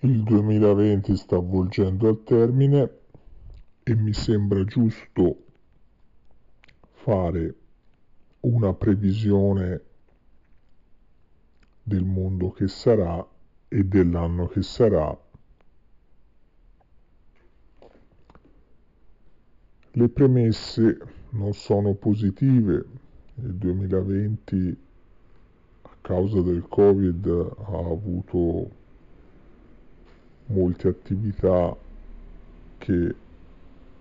il 2020 sta avvolgendo al termine e mi sembra giusto fare una previsione del mondo che sarà e dell'anno che sarà. Le premesse non sono positive, il 2020 a causa del Covid ha avuto molte attività che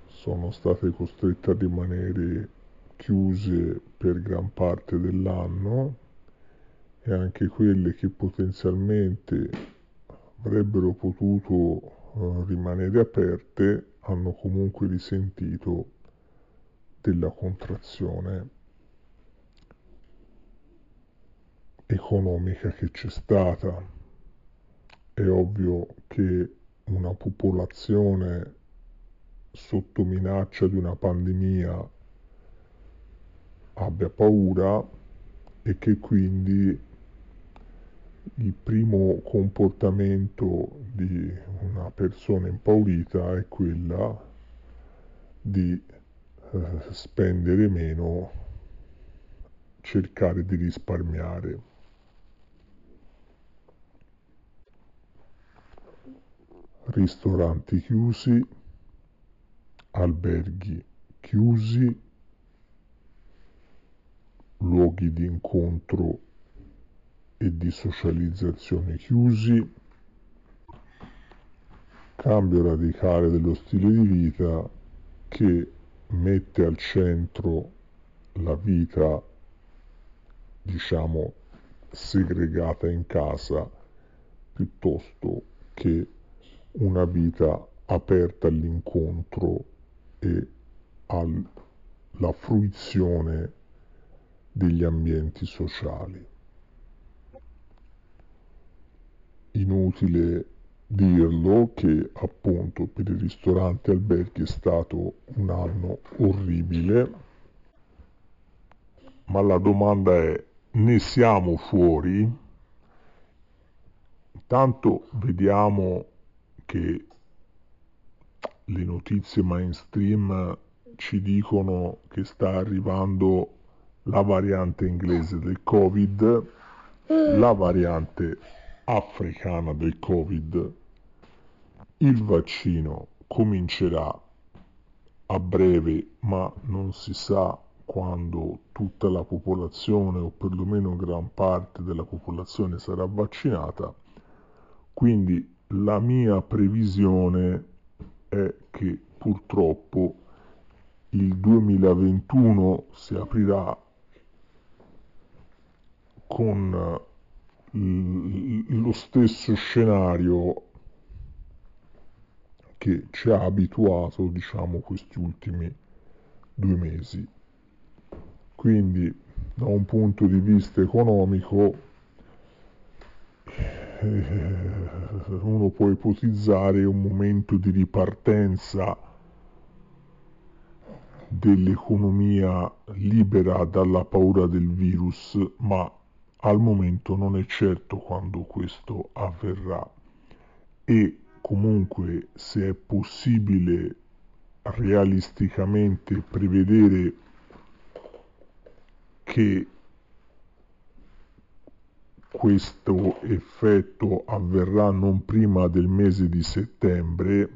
sono state costrette a rimanere chiuse per gran parte dell'anno e anche quelle che potenzialmente avrebbero potuto uh, rimanere aperte hanno comunque risentito della contrazione economica che c'è stata. È ovvio che una popolazione sotto minaccia di una pandemia abbia paura e che quindi il primo comportamento di una persona impaurita è quella di eh, spendere meno, cercare di risparmiare. Ristoranti chiusi, alberghi chiusi, luoghi di incontro e di socializzazione chiusi, cambio radicale dello stile di vita che mette al centro la vita, diciamo, segregata in casa piuttosto che una vita aperta all'incontro e alla fruizione degli ambienti sociali. Inutile dirlo che appunto per i ristoranti e alberghi è stato un anno orribile, ma la domanda è ne siamo fuori? Intanto vediamo che le notizie mainstream ci dicono che sta arrivando la variante inglese del Covid, la variante africana del Covid, il vaccino comincerà a breve, ma non si sa quando tutta la popolazione o perlomeno gran parte della popolazione sarà vaccinata. Quindi la mia previsione è che purtroppo il 2021 si aprirà con lo stesso scenario che ci ha abituato, diciamo, questi ultimi due mesi. Quindi, da un punto di vista economico, eh, uno può ipotizzare un momento di ripartenza dell'economia libera dalla paura del virus, ma al momento non è certo quando questo avverrà. E comunque se è possibile realisticamente prevedere che questo effetto avverrà non prima del mese di settembre,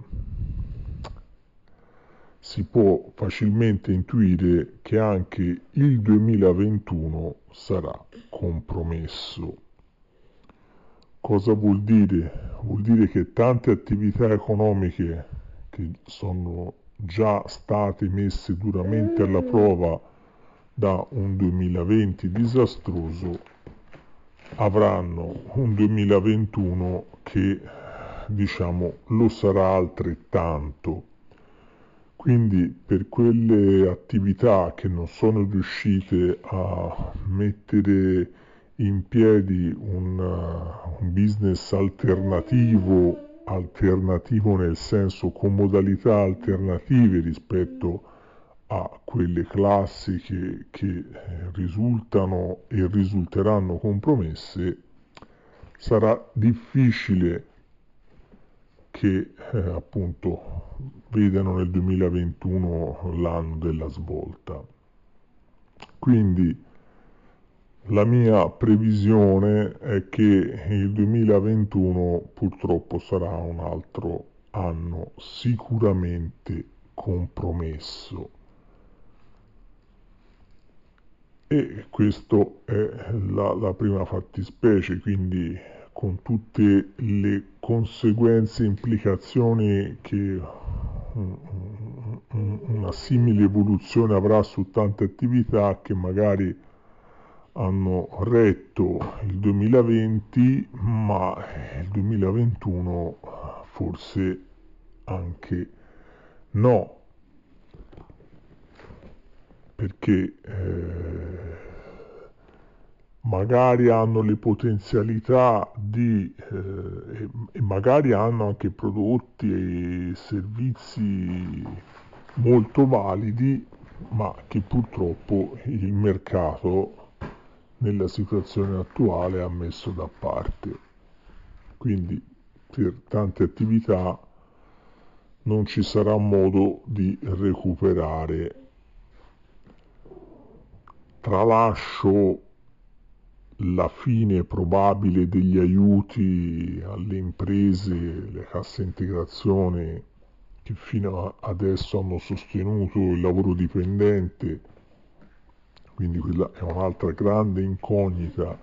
si può facilmente intuire che anche il 2021 sarà compromesso. Cosa vuol dire? Vuol dire che tante attività economiche che sono già state messe duramente alla prova da un 2020 disastroso avranno un 2021 che diciamo lo sarà altrettanto. Quindi per quelle attività che non sono riuscite a mettere in piedi un, un business alternativo, alternativo nel senso con modalità alternative rispetto a quelle classiche che eh, risultano e risulteranno compromesse, sarà difficile che eh, appunto vedano nel 2021 l'anno della svolta. Quindi la mia previsione è che il 2021 purtroppo sarà un altro anno sicuramente compromesso. E questa è la, la prima fattispecie, quindi con tutte le conseguenze e implicazioni che una simile evoluzione avrà su tante attività che magari hanno retto il 2020, ma il 2021 forse anche no, perché eh, magari hanno le potenzialità di eh, e magari hanno anche prodotti e servizi molto validi, ma che purtroppo il mercato nella situazione attuale ha messo da parte. Quindi per tante attività non ci sarà modo di recuperare. Tralascio la fine probabile degli aiuti alle imprese, le casse integrazione che fino adesso hanno sostenuto il lavoro dipendente. Quindi quella è un'altra grande incognita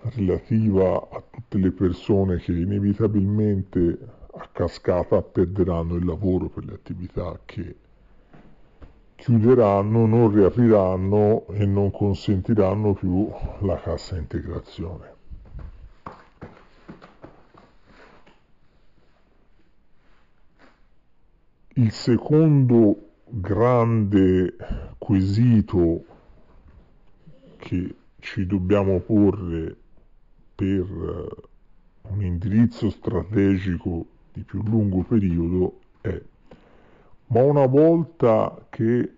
relativa a tutte le persone che inevitabilmente a cascata perderanno il lavoro per le attività che chiuderanno, non riapriranno e non consentiranno più la cassa integrazione. Il secondo grande quesito che ci dobbiamo porre per eh, un indirizzo strategico di più lungo periodo è ma una volta che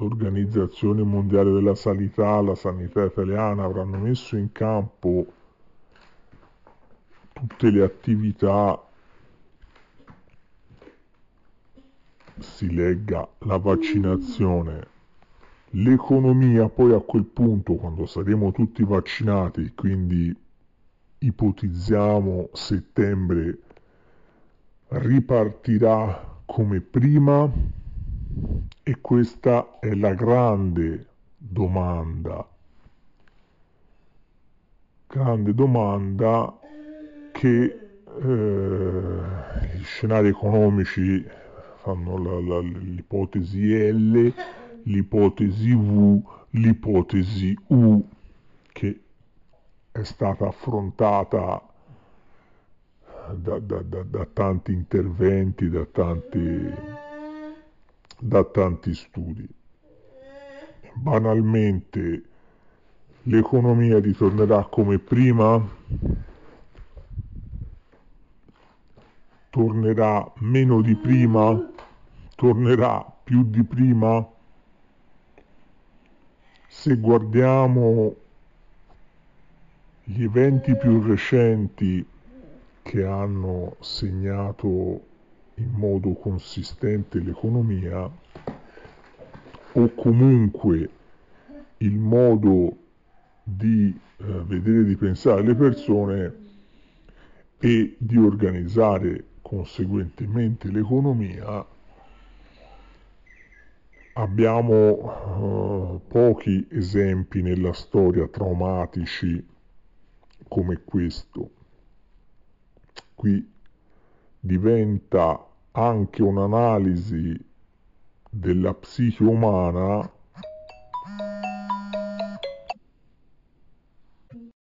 l'Organizzazione Mondiale della Sanità, la sanità italiana avranno messo in campo tutte le attività si legga la vaccinazione, l'economia poi a quel punto, quando saremo tutti vaccinati, quindi ipotizziamo settembre, ripartirà come prima e questa è la grande domanda. Grande domanda che eh, gli scenari economici fanno l'ipotesi L, l'ipotesi V, l'ipotesi U che è stata affrontata da, da, da, da tanti interventi, da tanti, da tanti studi. Banalmente l'economia ritornerà come prima tornerà meno di prima, tornerà più di prima. Se guardiamo gli eventi più recenti che hanno segnato in modo consistente l'economia o comunque il modo di eh, vedere di pensare le persone e di organizzare conseguentemente l'economia, abbiamo uh, pochi esempi nella storia traumatici come questo. Qui diventa anche un'analisi della psiche umana